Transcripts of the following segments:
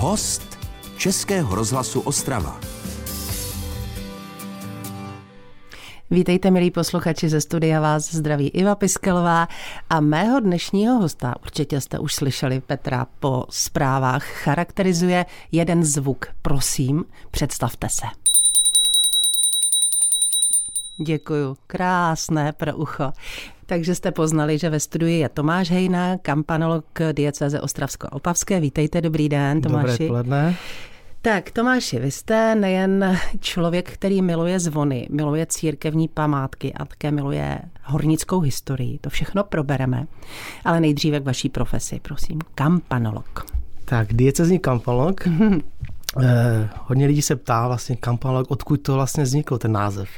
Host Českého rozhlasu Ostrava. Vítejte, milí posluchači ze studia vás zdraví Iva Piskelová a mého dnešního hosta, určitě jste už slyšeli Petra po zprávách, charakterizuje jeden zvuk. Prosím, představte se. Děkuju, krásné pro ucho. Takže jste poznali, že ve studiu je Tomáš Hejna, kampanolog dieceze Ostravsko-Opavské. Vítejte, dobrý den, Tomáši. Dobré poledne. Tak, Tomáši, vy jste nejen člověk, který miluje zvony, miluje církevní památky a také miluje hornickou historii. To všechno probereme. Ale nejdříve k vaší profesi, prosím. Kampanolog. Tak, diecezní kampanolog. eh, hodně lidí se ptá vlastně kampanolog, odkud to vlastně vzniklo, ten název.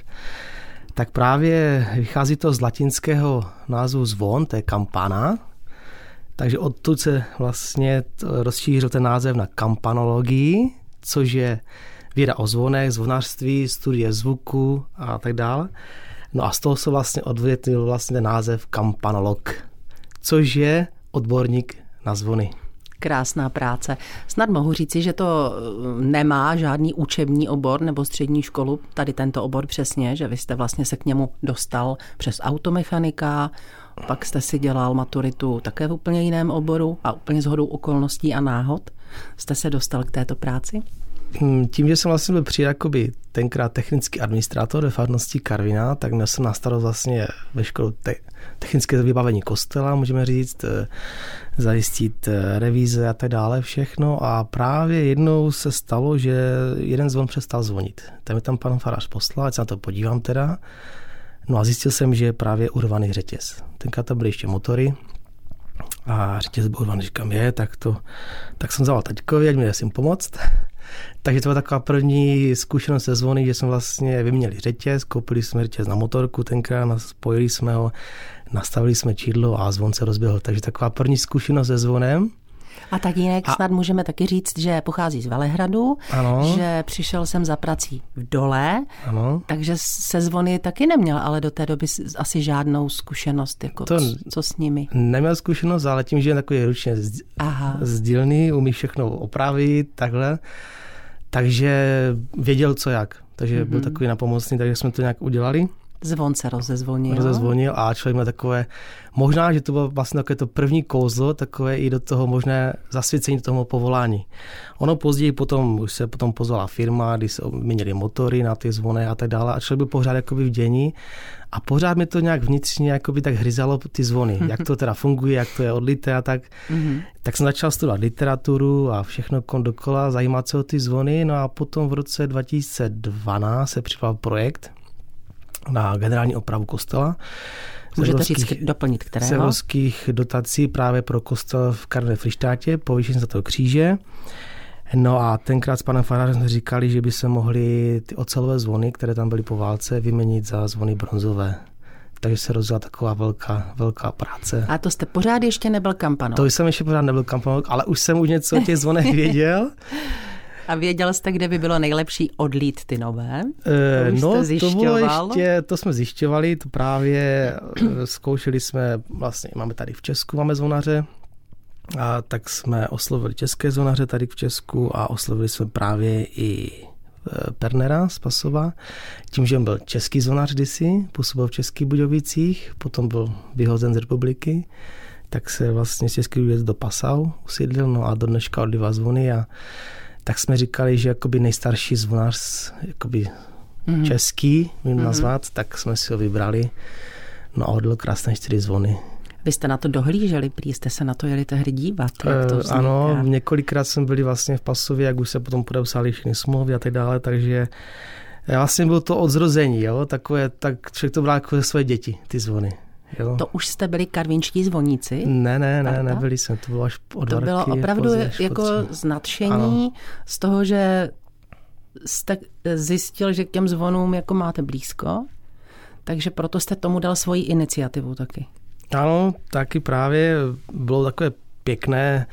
Tak právě vychází to z latinského názvu zvon, to je kampana, takže odtud se vlastně rozšířil ten název na kampanologii, což je věda o zvonech, zvonářství, studie zvuku a tak dále. No a z toho se vlastně odvětil vlastně ten název kampanolog, což je odborník na zvony. Krásná práce. Snad mohu říci, že to eh, nemá žádný učební obor nebo střední školu, tady tento obor přesně, že vy jste vlastně se k němu dostal přes automechanika, pak jste si dělal maturitu také v úplně jiném oboru a úplně zhodou okolností a náhod jste se dostal k této práci? Hmm, tím, že jsem vlastně byl přijat jakoby tenkrát technický administrátor ve farnosti Karvina, tak měl jsem na starost vlastně ve školu te- technické vybavení kostela, můžeme říct, eh, zajistit eh, revíze a tak dále, všechno. A právě jednou se stalo, že jeden zvon přestal zvonit. Tam mi tam pan farář poslal, ať se na to podívám teda. No a zjistil jsem, že je právě urvaný řetěz. Tenkrát to byly ještě motory, a řetěz byl urvaný, říkám, je, tak to, tak jsem zavolal taťkovi, ať mi s pomoct. Takže to byla taková první zkušenost se zvony, že jsme vlastně vyměnili řetěz, koupili jsme řetěz na motorku tenkrát, spojili jsme ho, nastavili jsme čidlo a zvon se rozběhl. Takže taková první zkušenost se zvonem. A tatínek a... snad můžeme taky říct, že pochází z Velehradu, ano. že přišel jsem za prací v dole, ano. takže se zvony taky neměl, ale do té doby asi žádnou zkušenost, jako to co s nimi. Neměl zkušenost, ale tím, že je takový ručně sdílný, umí všechno opravit, takhle, takže věděl co jak. Takže mm-hmm. byl takový napomocný, takže jsme to nějak udělali. Zvon se rozezvonil. Rozezvonil a člověk měl takové, možná, že to bylo vlastně takové to první kouzlo, takové i do toho možné zasvěcení toho povolání. Ono později potom, už se potom pozvala firma, kdy se měnili motory na ty zvony a tak dále a člověk byl pořád jakoby v dění a pořád mi to nějak vnitřně jakoby tak hryzalo ty zvony, jak to teda funguje, jak to je odlité a tak. Mm-hmm. Tak jsem začal studovat literaturu a všechno dokola, zajímat se o ty zvony, no a potom v roce 2012 se připravil projekt, na generální opravu kostela. Můžete říct, doplnit kterého? Z evropských dotací právě pro kostel v Karle Frištátě, povýšení za toho kříže. No a tenkrát s panem Farářem jsme říkali, že by se mohly ty ocelové zvony, které tam byly po válce, vyměnit za zvony bronzové. Takže se rozjela taková velká, velká práce. A to jste pořád ještě nebyl kampanolog? To jsem ještě pořád nebyl kampanolog, ale už jsem už něco o těch zvonech věděl. A věděl jste, kde by bylo nejlepší odlít ty nové? To no, to bylo ještě, to jsme zjišťovali, to právě eh, zkoušeli jsme, vlastně máme tady v Česku, máme zvonaře, a tak jsme oslovili české zvonaře tady v Česku a oslovili jsme právě i eh, Pernera z Pasova, tím, že on byl český zvonář kdysi, působil v Českých Budovicích, potom byl vyhozen z republiky, tak se vlastně z Českých Budovic do Pasau usídlil, no a do dneška odlivá zvony a tak jsme říkali, že jakoby nejstarší zvonář jakoby mm-hmm. český, můžu mm-hmm. nazvat, tak jsme si ho vybrali. No a odl krásné čtyři zvony. Vy jste na to dohlíželi, prý jste se na to jeli tehdy dívat. Jak to vzniká. ano, několikrát jsme byli vlastně v Pasově, jak už se potom podepsali všechny smlouvy a tak dále, takže vlastně bylo to odzrození, jo, takové, tak člověk to bral jako své děti, ty zvony. Jo. To už jste byli karvinčtí zvoníci? Ne, ne, ne, nebyli jsme, to bylo až o To bylo opravdu později, jako ano. z toho, že jste zjistil, že k těm zvonům jako máte blízko, takže proto jste tomu dal svoji iniciativu taky. Ano, taky právě bylo takové pěkné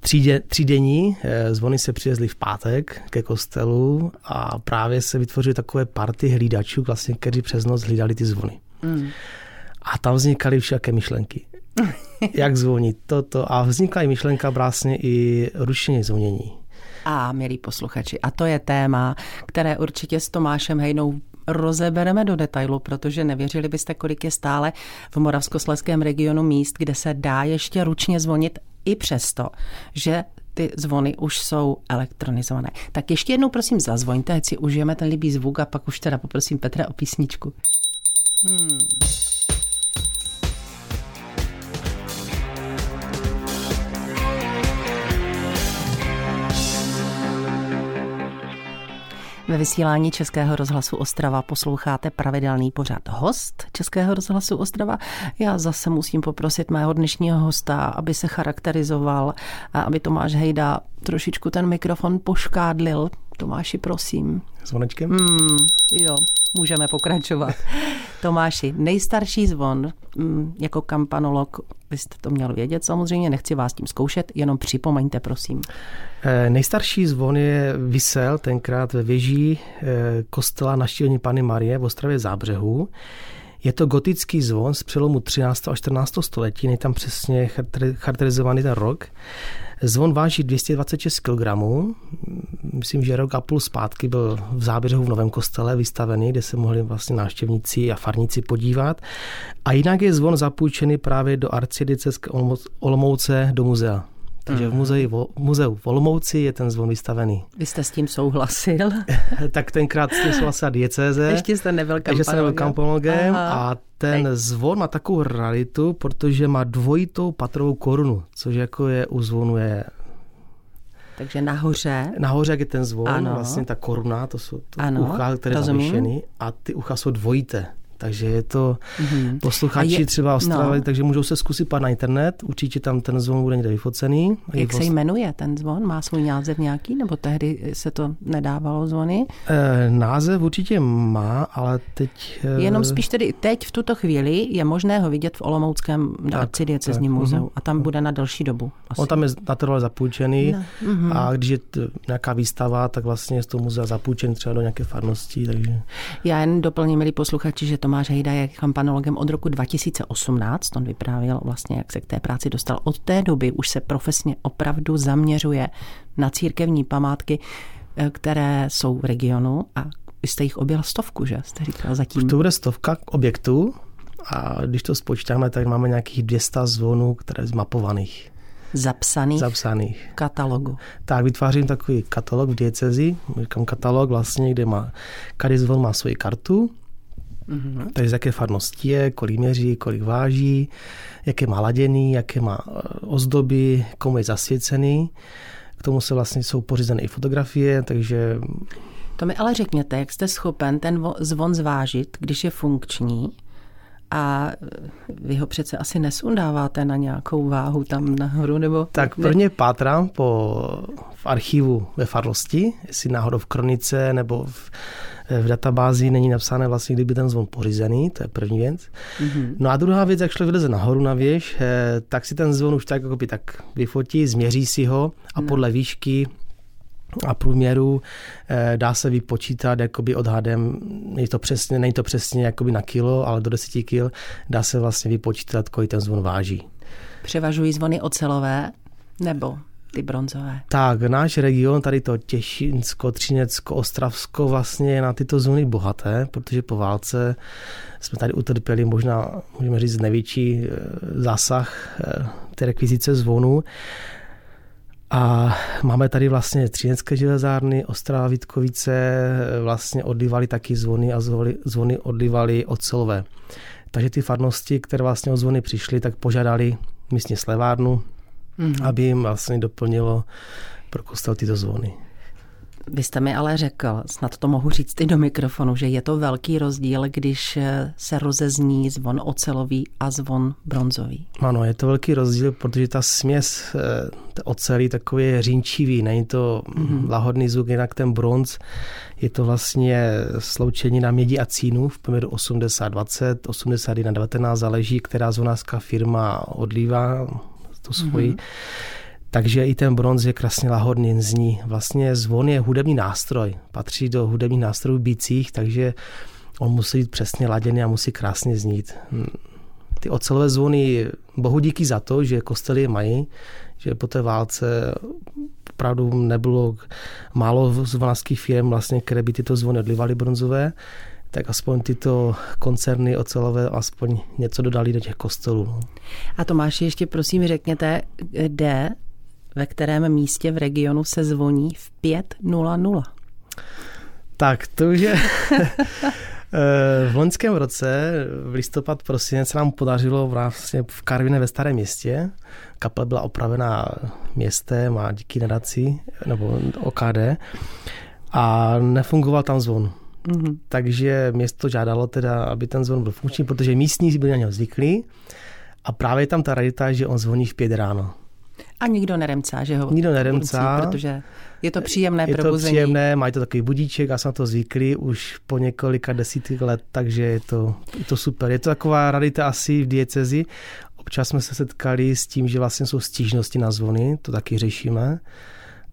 třídě, třídení. Eh, zvony se přivezly v pátek ke kostelu a právě se vytvořily takové party hlídačů, vlastně, kteří přes noc hlídali ty zvony. Mm. A tam vznikaly všaké myšlenky. Jak zvonit toto. A vznikla i myšlenka vlastně i rušení zvonění. A, milí posluchači, a to je téma, které určitě s Tomášem Hejnou rozebereme do detailu, protože nevěřili byste, kolik je stále v Moravskosleském regionu míst, kde se dá ještě ručně zvonit i přesto, že ty zvony už jsou elektronizované. Tak ještě jednou prosím zazvoňte, ať si užijeme ten líbý zvuk a pak už teda poprosím Petra o písničku. Hmm. Ve vysílání Českého rozhlasu Ostrava posloucháte pravidelný pořad host Českého rozhlasu Ostrava. Já zase musím poprosit mého dnešního hosta, aby se charakterizoval a aby Tomáš Hejda trošičku ten mikrofon poškádlil. Tomáši, prosím. Zvonečkem? Mm, jo, můžeme pokračovat. Tomáši, nejstarší zvon mm, jako kampanolog, vy jste to měl vědět samozřejmě, nechci vás tím zkoušet, jenom připomeňte, prosím. E, nejstarší zvon je vysel tenkrát ve věží e, kostela Naštívení Pany Marie v Ostravě Zábřehu. Je to gotický zvon z přelomu 13. a 14. století, není tam přesně charakterizovaný ten rok. Zvon váží 226 kg. Myslím, že rok a půl zpátky byl v záběřhu v Novém kostele vystavený, kde se mohli vlastně návštěvníci a farníci podívat. A jinak je zvon zapůjčený právě do arcidiceské Olomouce do muzea. Takže v mhm. muzeu, v muzeu v Olomouci je ten zvon vystavený. Vy jste s tím souhlasil? tak tenkrát s tím souhlasila diecéze. Ještě jste nebyl kampanologem. Takže jsem nebyl kampanologem a ten Hej. zvon má takovou realitu, protože má dvojitou patrovou korunu, což jako je u zvonu je takže nahoře. Nahoře, jak je ten zvon, ano. vlastně ta koruna, to jsou to ano, ucha, které jsou a ty ucha jsou dvojité. Takže je to mm-hmm. posluchači je, třeba Ostravy, no. takže můžou se zkusit pát na internet, určitě tam ten zvon bude někde vyfocený. Jak se jmenuje ten zvon? Má svůj název nějaký, nebo tehdy se to nedávalo zvony? E, název určitě má, ale teď... E... Jenom spíš tedy teď v tuto chvíli je možné ho vidět v Olomouckém arcidiecezním muzeu uh-huh. a tam bude na delší dobu. Asi. On tam je natrvale zapůjčený no. uh-huh. a když je t- nějaká výstava, tak vlastně je z toho muzea zapůjčen třeba do nějaké farnosti. Takže... Já jen doplním, milí posluchači, že Tomáš Hejda je kampanologem od roku 2018. On vyprávěl vlastně, jak se k té práci dostal. Od té doby už se profesně opravdu zaměřuje na církevní památky, eh, které jsou v regionu a vy jste jich objel stovku, že? Jste říkal zatím. Už to bude stovka objektů a když to spočítáme, tak máme nějakých 200 zvonů, které zmapovaných. Zapsaných, zapsaných katalogu. Tak, vytvářím takový katalog v diecezi, říkám katalog vlastně, kde má, každý zvon má svoji kartu Mm-hmm. Takže z jaké farnosti je, kolik měří, kolik váží, jaké má laděný, jaké má ozdoby, komu je zasvěcený. K tomu se vlastně jsou pořízené i fotografie, takže... To mi ale řekněte, jak jste schopen ten zvon zvážit, když je funkční a vy ho přece asi nesundáváte na nějakou váhu tam nahoru, nebo... Tak prvně pátrám po, v archivu ve farnosti, jestli náhodou v kronice nebo v, v databázi není napsané vlastně, kdyby ten zvon pořízený, to je první věc. Mm-hmm. No a druhá věc, jak člověk vyleze nahoru na věž, eh, tak si ten zvon už tak, jako by tak vyfotí, změří si ho a no. podle výšky a průměru eh, dá se vypočítat jakoby odhadem, není to přesně, není to přesně jakoby na kilo, ale do 10 kil dá se vlastně vypočítat, kolik ten zvon váží. Převažují zvony ocelové nebo ty bronzové? Tak, náš region, tady to Těšinsko, Třinecko, Ostravsko vlastně je na tyto zóny bohaté, protože po válce jsme tady utrpěli možná, můžeme říct, největší eh, zásah eh, té rekvizice zvonu. A máme tady vlastně Třinecké železárny, Ostrava, Vítkovice, eh, vlastně odlivali taky zvony a zvony, zvony odlivali ocelové. Takže ty farnosti, které vlastně o zvony přišly, tak požádali místně slevárnu, mm-hmm. aby jim vlastně doplnilo pro kostel tyto zvony. Vy jste mi ale řekl, snad to mohu říct i do mikrofonu, že je to velký rozdíl, když se rozezní zvon ocelový a zvon bronzový. Ano, je to velký rozdíl, protože ta směs eh, ocelí takový je řínčivý, není to mm-hmm. lahodný zvuk, jinak ten bronz je to vlastně sloučení na mědi a cínu v poměru 80-20, 81 19 záleží, která zvonářská firma odlívá tu svoji. Mm-hmm. Takže i ten bronz je krásně lahodný, zní. Vlastně zvon je hudební nástroj, patří do hudebních nástrojů bících, takže on musí být přesně laděný a musí krásně znít. Ty ocelové zvony, bohu díky za to, že kostely je mají, že po té válce opravdu nebylo málo zvonářských firm, vlastně, které by tyto zvony odlivaly bronzové, tak aspoň tyto koncerny ocelové aspoň něco dodali do těch kostelů. No. A Tomáši, ještě prosím řekněte, kde, ve kterém místě v regionu se zvoní v 5.00? Tak to už je... Eh, v loňském roce, v listopad, prosinec, se nám podařilo vlastně v Karviné ve Starém městě. Kapela byla opravená městem a díky nadaci, nebo OKD. A nefungoval tam zvon. Mm-hmm. Takže město žádalo teda, aby ten zvon byl funkční, protože místní byli na něho zvyklí. A právě tam ta radita, že on zvoní v pět ráno. A nikdo neremcá, že ho Nikdo neremcá. protože je to příjemné je probuzení. Je to příjemné, mají to takový budíček, já jsem na to zvyklý už po několika desítek let, takže je to, je to super. Je to taková radita asi v diecezi. Občas jsme se setkali s tím, že vlastně jsou stížnosti na zvony, to taky řešíme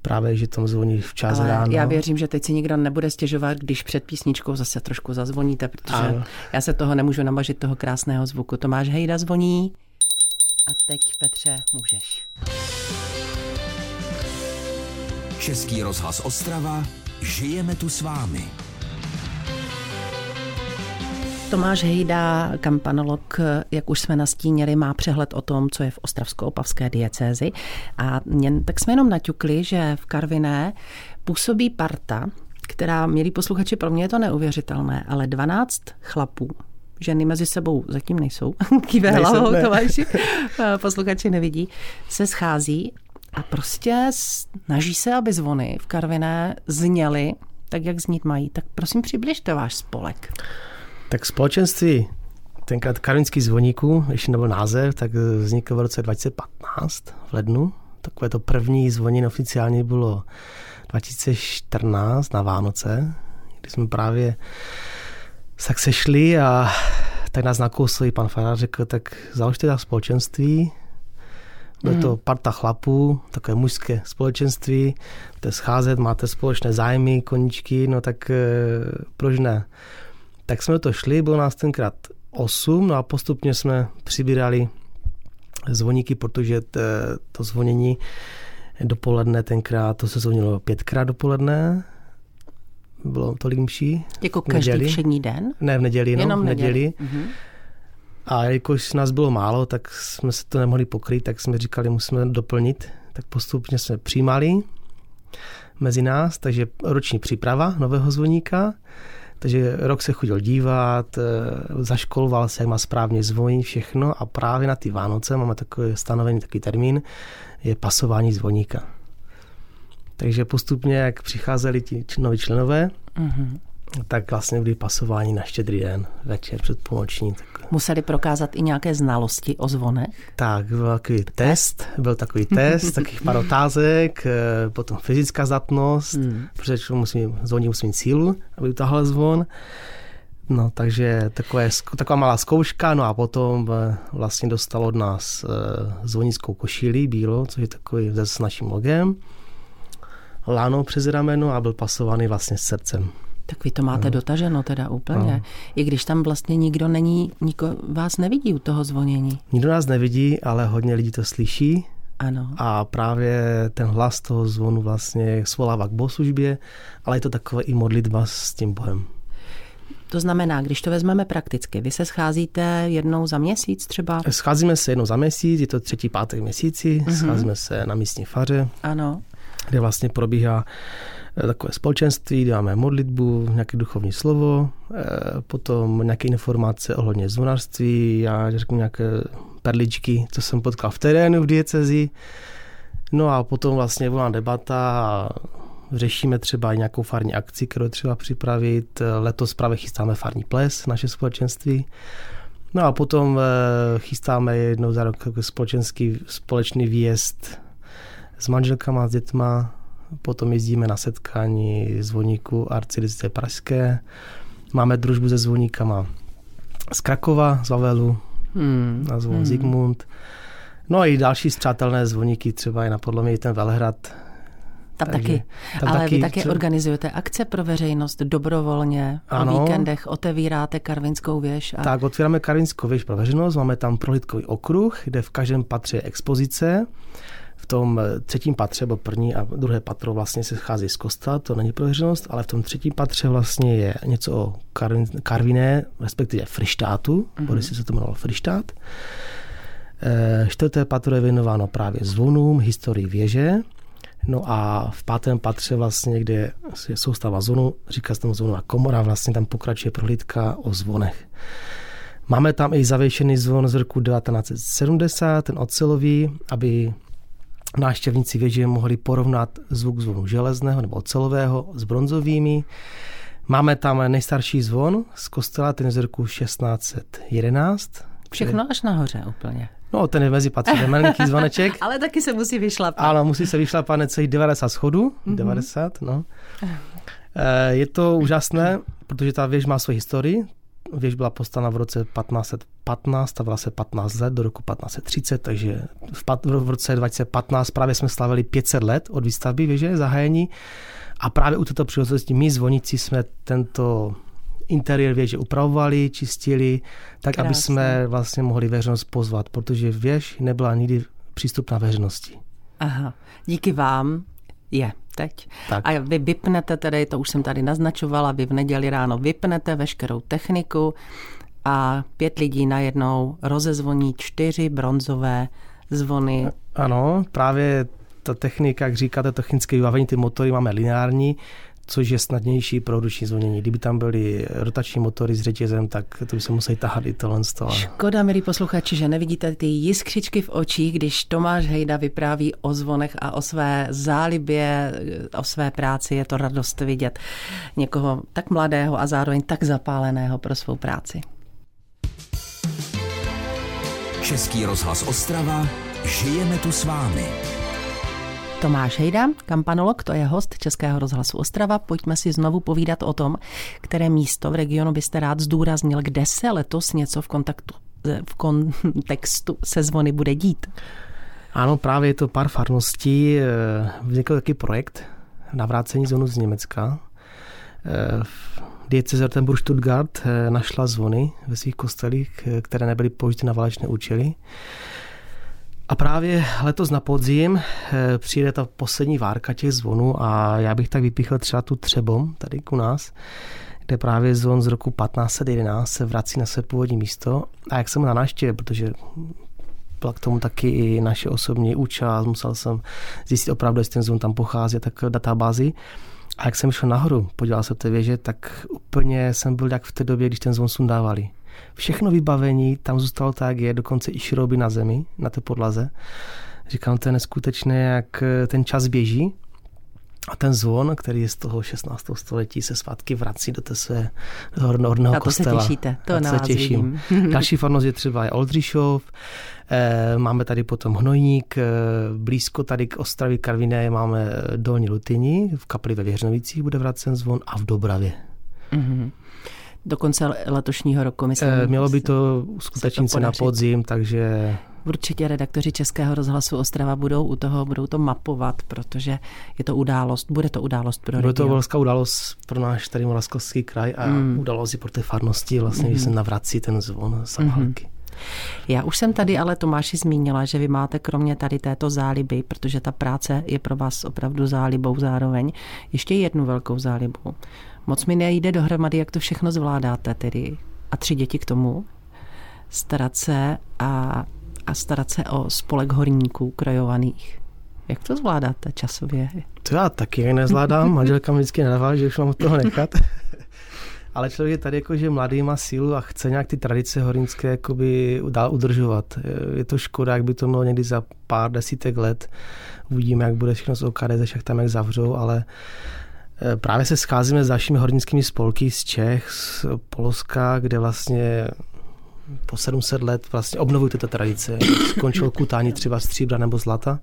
právě, že tam zvoní včas Ale ráno. já věřím, že teď si nikdo nebude stěžovat, když před písničkou zase trošku zazvoníte, protože ano. já se toho nemůžu namažit, toho krásného zvuku. Tomáš Hejda zvoní a teď, Petře, můžeš. Český rozhlas Ostrava, žijeme tu s vámi. Tomáš Hejda, kampanolog, jak už jsme nastínili, má přehled o tom, co je v Ostravsko-Opavské diecézi. A jen, tak jsme jenom naťukli, že v Karviné působí parta, která, milí posluchači, pro mě je to neuvěřitelné, ale 12 chlapů, ženy mezi sebou zatím nejsou, kýve hlavou Tomáši, posluchači nevidí, se schází a prostě snaží se, aby zvony v Karviné zněly tak, jak znít mají. Tak prosím, přibližte váš spolek. Tak společenství tenkrát Karvinský zvoníků, ještě nebyl název, tak vznikl v roce 2015 v lednu. Takové to první zvonění oficiálně bylo 2014 na Vánoce, kdy jsme právě tak sešli a tak nás nakousli pan farář řekl, tak založte tak společenství, bylo to hmm. parta chlapů, takové mužské společenství, to scházet, máte společné zájmy, koničky, no tak e, proč ne? Tak jsme to šli, bylo nás tenkrát 8, no a postupně jsme přibírali zvoníky, protože t, to zvonění dopoledne tenkrát, to se zvonilo pětkrát dopoledne, bylo tolik mší. Jako každý neděli. všední den? Ne, v neděli, no, Jenom v neděli. neděli. Mm-hmm. A jakož nás bylo málo, tak jsme se to nemohli pokryt, tak jsme říkali, musíme doplnit. Tak postupně jsme přijímali mezi nás, takže roční příprava nového zvoníka. Takže rok se chodil dívat, eh, zaškoloval se, jak má správně zvonit, všechno a právě na ty Vánoce máme takový stanovený takový termín, je pasování zvoníka. Takže postupně, jak přicházeli ti noví členové, mm-hmm tak vlastně byli pasováni na štědrý den, večer před půlnoční. Tak... Museli prokázat i nějaké znalosti o zvonech? Tak, byl takový test, byl takový test, takových pár otázek, eh, potom fyzická zdatnost, hmm. protože člověk musí, zvoní musí mít sílu, aby utáhl zvon. No, takže takové, taková malá zkouška, no a potom eh, vlastně dostal od nás eh, zvonickou košíli, bílo, což je takový s naším logem, láno přes rameno a byl pasovaný vlastně s srdcem. Tak vy to máte no. dotaženo teda úplně. No. I když tam vlastně nikdo není, nikdo vás nevidí u toho zvonění. Nikdo nás nevidí, ale hodně lidí to slyší. Ano. A právě ten hlas toho zvonu vlastně svolává k bohoslužbě, ale je to takové i modlitba s tím Bohem. To znamená, když to vezmeme prakticky, vy se scházíte jednou za měsíc třeba? Scházíme se jednou za měsíc, je to třetí pátek měsíci, mm-hmm. scházíme se na místní faře, ano. Kde vlastně probíhá Eh, takové společenství, dáme modlitbu, nějaké duchovní slovo, eh, potom nějaké informace ohledně zvonářství, já řeknu nějaké perličky, co jsem potkal v terénu v diecezi. No a potom vlastně volá debata a řešíme třeba nějakou farní akci, kterou třeba připravit. Letos právě chystáme farní ples, naše společenství. No a potom eh, chystáme jednou za rok společenský, společný výjezd s manželkama, s dětma potom jezdíme na setkání zvoníků arcidice Pražské. Máme družbu se zvoníkama z Krakova, z Vavelu, hmm. na zvon hmm. Zigmund. No a i další zpřátelné zvoníky, třeba i na podlomě ten Velhrad. Tam Takže, taky. Tam Ale taky, vy také třeba... organizujete akce pro veřejnost dobrovolně. Ano. O víkendech otevíráte Karvinskou věž. A... Tak, otvíráme Karvinskou věž pro veřejnost. Máme tam prohlídkový okruh, kde v každém patře je expozice v tom třetím patře, nebo první a druhé patro vlastně se schází z kostela, to není pro veřejnost, ale v tom třetím patře vlastně je něco o Karviné, respektive Frištátu, mm-hmm. si se to jmenovalo Frištát. Eh, čtvrté patro je věnováno právě zvonům, historii věže. No a v pátém patře vlastně, kde je soustava zvonu, říká se tomu zvonová komora, vlastně tam pokračuje prohlídka o zvonech. Máme tam i zavěšený zvon z roku 1970, ten ocelový, aby náštěvníci věže mohli porovnat zvuk zvonu železného nebo ocelového s bronzovými. Máme tam nejstarší zvon z kostela, ten z roku 1611. Všechno až nahoře úplně. No, ten je mezi patří, malinký zvoneček. Ale taky se musí vyšlapat. Ano, musí se vyšlapat necelých 90 schodů. Mm-hmm. 90, no. Eh, je to úžasné, protože ta věž má svoji historii. Věž byla postavena v roce 1515, stavila se 15 let do roku 1530, takže v, pat, v roce 2015 právě jsme slavili 500 let od výstavby věže, zahájení. A právě u této příležitosti my zvoníci jsme tento interiér věže upravovali, čistili, tak Krásně. aby jsme vlastně mohli veřejnost pozvat, protože věž nebyla nikdy přístupná veřejnosti. Aha, díky vám je teď. Tak. A vy vypnete tedy, to už jsem tady naznačovala, vy v neděli ráno vypnete veškerou techniku a pět lidí najednou rozezvoní čtyři bronzové zvony. Ano, právě ta technika, jak říkáte, technické vybavení, ty motory máme lineární, což je snadnější pro ruční zvonění. Kdyby tam byly rotační motory s řetězem, tak to by se museli tahat i tohle z toho. Škoda, milí posluchači, že nevidíte ty jiskřičky v očích, když Tomáš Hejda vypráví o zvonech a o své zálibě, o své práci. Je to radost vidět někoho tak mladého a zároveň tak zapáleného pro svou práci. Český rozhlas Ostrava, žijeme tu s vámi. Tomáš Hejda, kampanolog, to je host Českého rozhlasu Ostrava. Pojďme si znovu povídat o tom, které místo v regionu byste rád zdůraznil, kde se letos něco v, kontaktu, v kontextu se zvony bude dít. Ano, právě je to pár farností. Eh, vznikl taky projekt navrácení zónu z Německa. Eh, dieceze Rottenburg Stuttgart eh, našla zvony ve svých kostelích, které nebyly použity na válečné účely. A právě letos na podzim eh, přijde ta poslední várka těch zvonů a já bych tak vypíchl třeba tu Třebom tady u nás, kde právě zvon z roku 1511 se vrací na své původní místo. A jak jsem na návštěvě, protože byla k tomu taky i naše osobní účast, musel jsem zjistit opravdu, jestli ten zvon tam pochází, tak databázi. A jak jsem šel nahoru, podíval se té věže, tak úplně jsem byl jak v té době, když ten zvon sundávali. Všechno vybavení tam zůstalo tak, je dokonce i šrouby na zemi, na té podlaze. Říkám, to je neskutečné, jak eh, ten čas běží. A ten zvon, který je z toho 16. století, se svátky vrací do té své horného kostela. to se těšíte, to na se těším. Další farnost je třeba je Oldřišov, eh, máme tady potom Hnojník, eh, blízko tady k Ostravě Karviné máme Dolní Lutyni, v kapli ve Věřnovicích bude vracen zvon a v Dobravě. Mm-hmm do konce letošního roku. Myslím, e, Mělo by to uskutečnit se na podzim, takže... Určitě redaktoři Českého rozhlasu Ostrava budou u toho, budou to mapovat, protože je to událost, bude to událost pro Bude to velká událost pro náš tady Moravskovský kraj a mm. událost i pro ty farnosti, vlastně, mm. když se hmm. navrací ten zvon samhalky. Mm. Já už jsem tady ale Tomáši zmínila, že vy máte kromě tady této záliby, protože ta práce je pro vás opravdu zálibou zároveň, ještě jednu velkou zálibu. Moc mi nejde dohromady, jak to všechno zvládáte tedy. A tři děti k tomu. Starat se a, a starat se o spolek horníků krajovaných. Jak to zvládáte časově? To já taky nezvládám. Manželka mi vždycky nedává, že už mám od toho nechat. Ale člověk je tady jako, že mladý má sílu a chce nějak ty tradice hornické jakoby dál udržovat. Je to škoda, jak by to bylo někdy za pár desítek let. Uvidíme, jak bude všechno z OKD, jak tam jak zavřou, ale právě se scházíme s dalšími hornickými spolky z Čech, z Polska, kde vlastně po 700 let vlastně obnovují tyto tradice. Skončilo kutání třeba stříbra nebo zlata.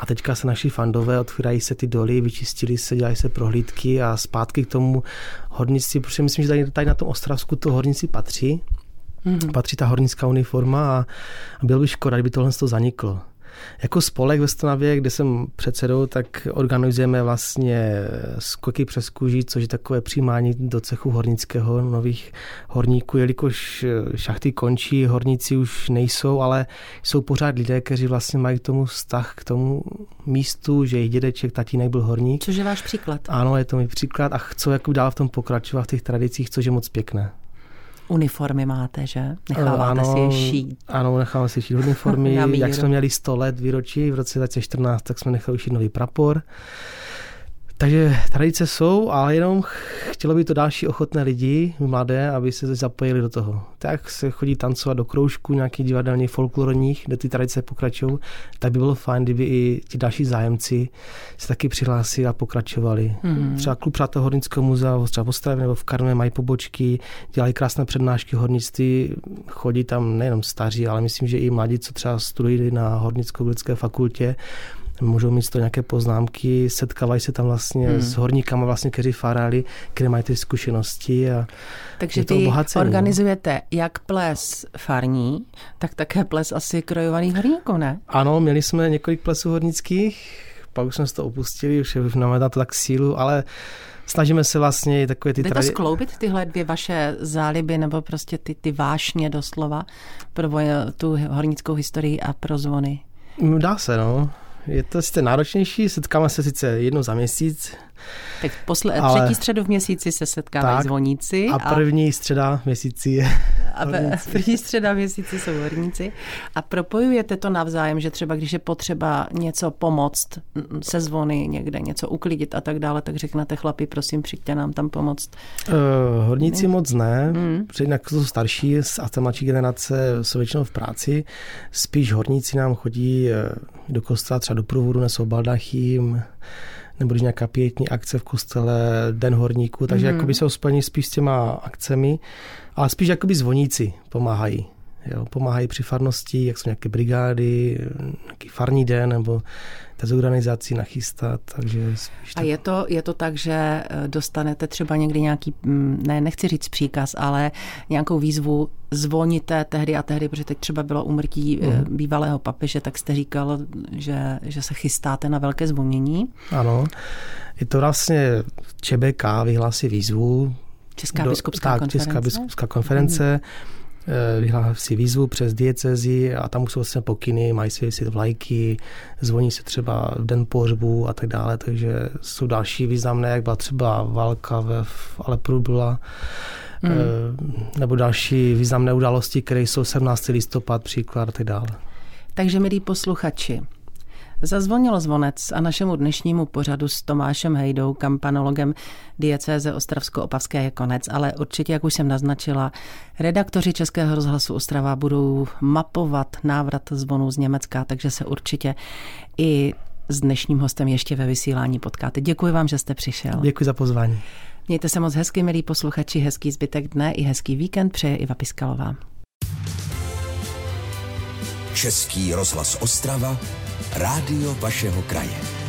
A teďka se naši fandové otvírají se ty doly, vyčistili se, dělají se prohlídky a zpátky k tomu hornictví, protože myslím, že tady, tady na tom Ostravsku to horníci patří. Mm-hmm. Patří ta hornická uniforma a, a bylo by škoda, kdyby tohle to zaniklo. Jako spolek ve Stonavě, kde jsem předsedou, tak organizujeme vlastně skoky přes kůži, což je takové přijímání do cechu hornického nových horníků, jelikož šachty končí, horníci už nejsou, ale jsou pořád lidé, kteří vlastně mají k tomu vztah, k tomu místu, že jejich dědeček, tatínek byl horník. Což je váš příklad. Ano, je to můj příklad a chcou jako dál v tom pokračovat v těch tradicích, což je moc pěkné. Uniformy máte, že? Necháváte ano, si je šít. Ano, necháváme si šít uniformy. Jak jsme měli 100 let výročí v roce 2014, tak jsme nechali šít nový prapor. Takže tradice jsou, ale jenom chtělo by to další ochotné lidi, mladé, aby se zapojili do toho. Tak se chodí tancovat do kroužku nějakých divadelních, folklorních, kde ty tradice pokračují, tak by bylo fajn, kdyby i ti další zájemci se taky přihlásili a pokračovali. Mm. Třeba klub Přátel Hornického muzea, třeba v Ostravě nebo v Karme mají pobočky, dělají krásné přednášky hornictví, chodí tam nejenom staří, ale myslím, že i mladí, co třeba studují na hornicko fakultě, můžou mít to nějaké poznámky, setkávají se tam vlastně hmm. s horníkama, vlastně, kteří farali, které mají ty zkušenosti. A Takže vy obohacení. organizujete jak ples farní, tak také ples asi krojovaných horníků, ne? Ano, měli jsme několik plesů hornických, pak už jsme to opustili, už máme na to tak sílu, ale snažíme se vlastně takové ty... Jde tradi... to skloubit tyhle dvě vaše záliby nebo prostě ty, ty vášně doslova pro tu hornickou historii a pro zvony? Dá se, no. Je to sice náročnější, setkáme se sice jednou za měsíc. Tak posle, ale... třetí středu v měsíci se setkávají tak, zvoníci. A první a... středa v měsíci je A první středa v měsíci jsou horníci. A propojujete to navzájem, že třeba když je potřeba něco pomoct, se zvony někde, něco uklidit a tak dále, tak řeknete chlapi, prosím, přijďte nám tam pomoct. Uh, horníci hmm. moc ne, hmm. jinak jsou starší a ta mladší generace jsou většinou v práci. Spíš horníci nám chodí eh, do kostela, třeba do průvodu, nesou baldachím, nebo když nějaká pětní akce v kostele, Den horníků, takže mm. jakoby jsou spojení spíš s těma akcemi, ale spíš jakoby zvoníci pomáhají. Jo, pomáhají při farnosti, jak jsou nějaké brigády, nějaký farní den, nebo z organizací nachystat. Takže spíš tak... A je to, je to tak, že eh, dostanete třeba někdy nějaký, mm, ne, nechci říct příkaz, ale nějakou výzvu zvoníte tehdy a tehdy, protože teď třeba bylo umrtí mm. bývalého papeže, tak jste říkal, že, že se chystáte na velké zvonění. Ano, je to vlastně ČBK vyhlásí výzvu. Česká biskupská tak, konference. Česká biskupská konference. Mm Eh, vyhlásí výzvu přes diecezi a tam už jsou vlastně pokyny, mají si vysit vlajky, zvoní se třeba v den pohřbu a tak dále, takže jsou další významné, jak byla třeba válka ve Alepru byla, hmm. Eh, nebo další významné události, které jsou 17. listopad příklad a tak dále. Takže milí posluchači, Zazvonil zvonec a našemu dnešnímu pořadu s Tomášem Hejdou, kampanologem diecéze Ostravsko-Opavské je konec, ale určitě, jak už jsem naznačila, redaktoři Českého rozhlasu Ostrava budou mapovat návrat zvonů z Německa, takže se určitě i s dnešním hostem ještě ve vysílání potkáte. Děkuji vám, že jste přišel. Děkuji za pozvání. Mějte se moc hezky, milí posluchači, hezký zbytek dne i hezký víkend přeje Iva Piskalová. Český rozhlas Ostrava Rádio vašeho kraje.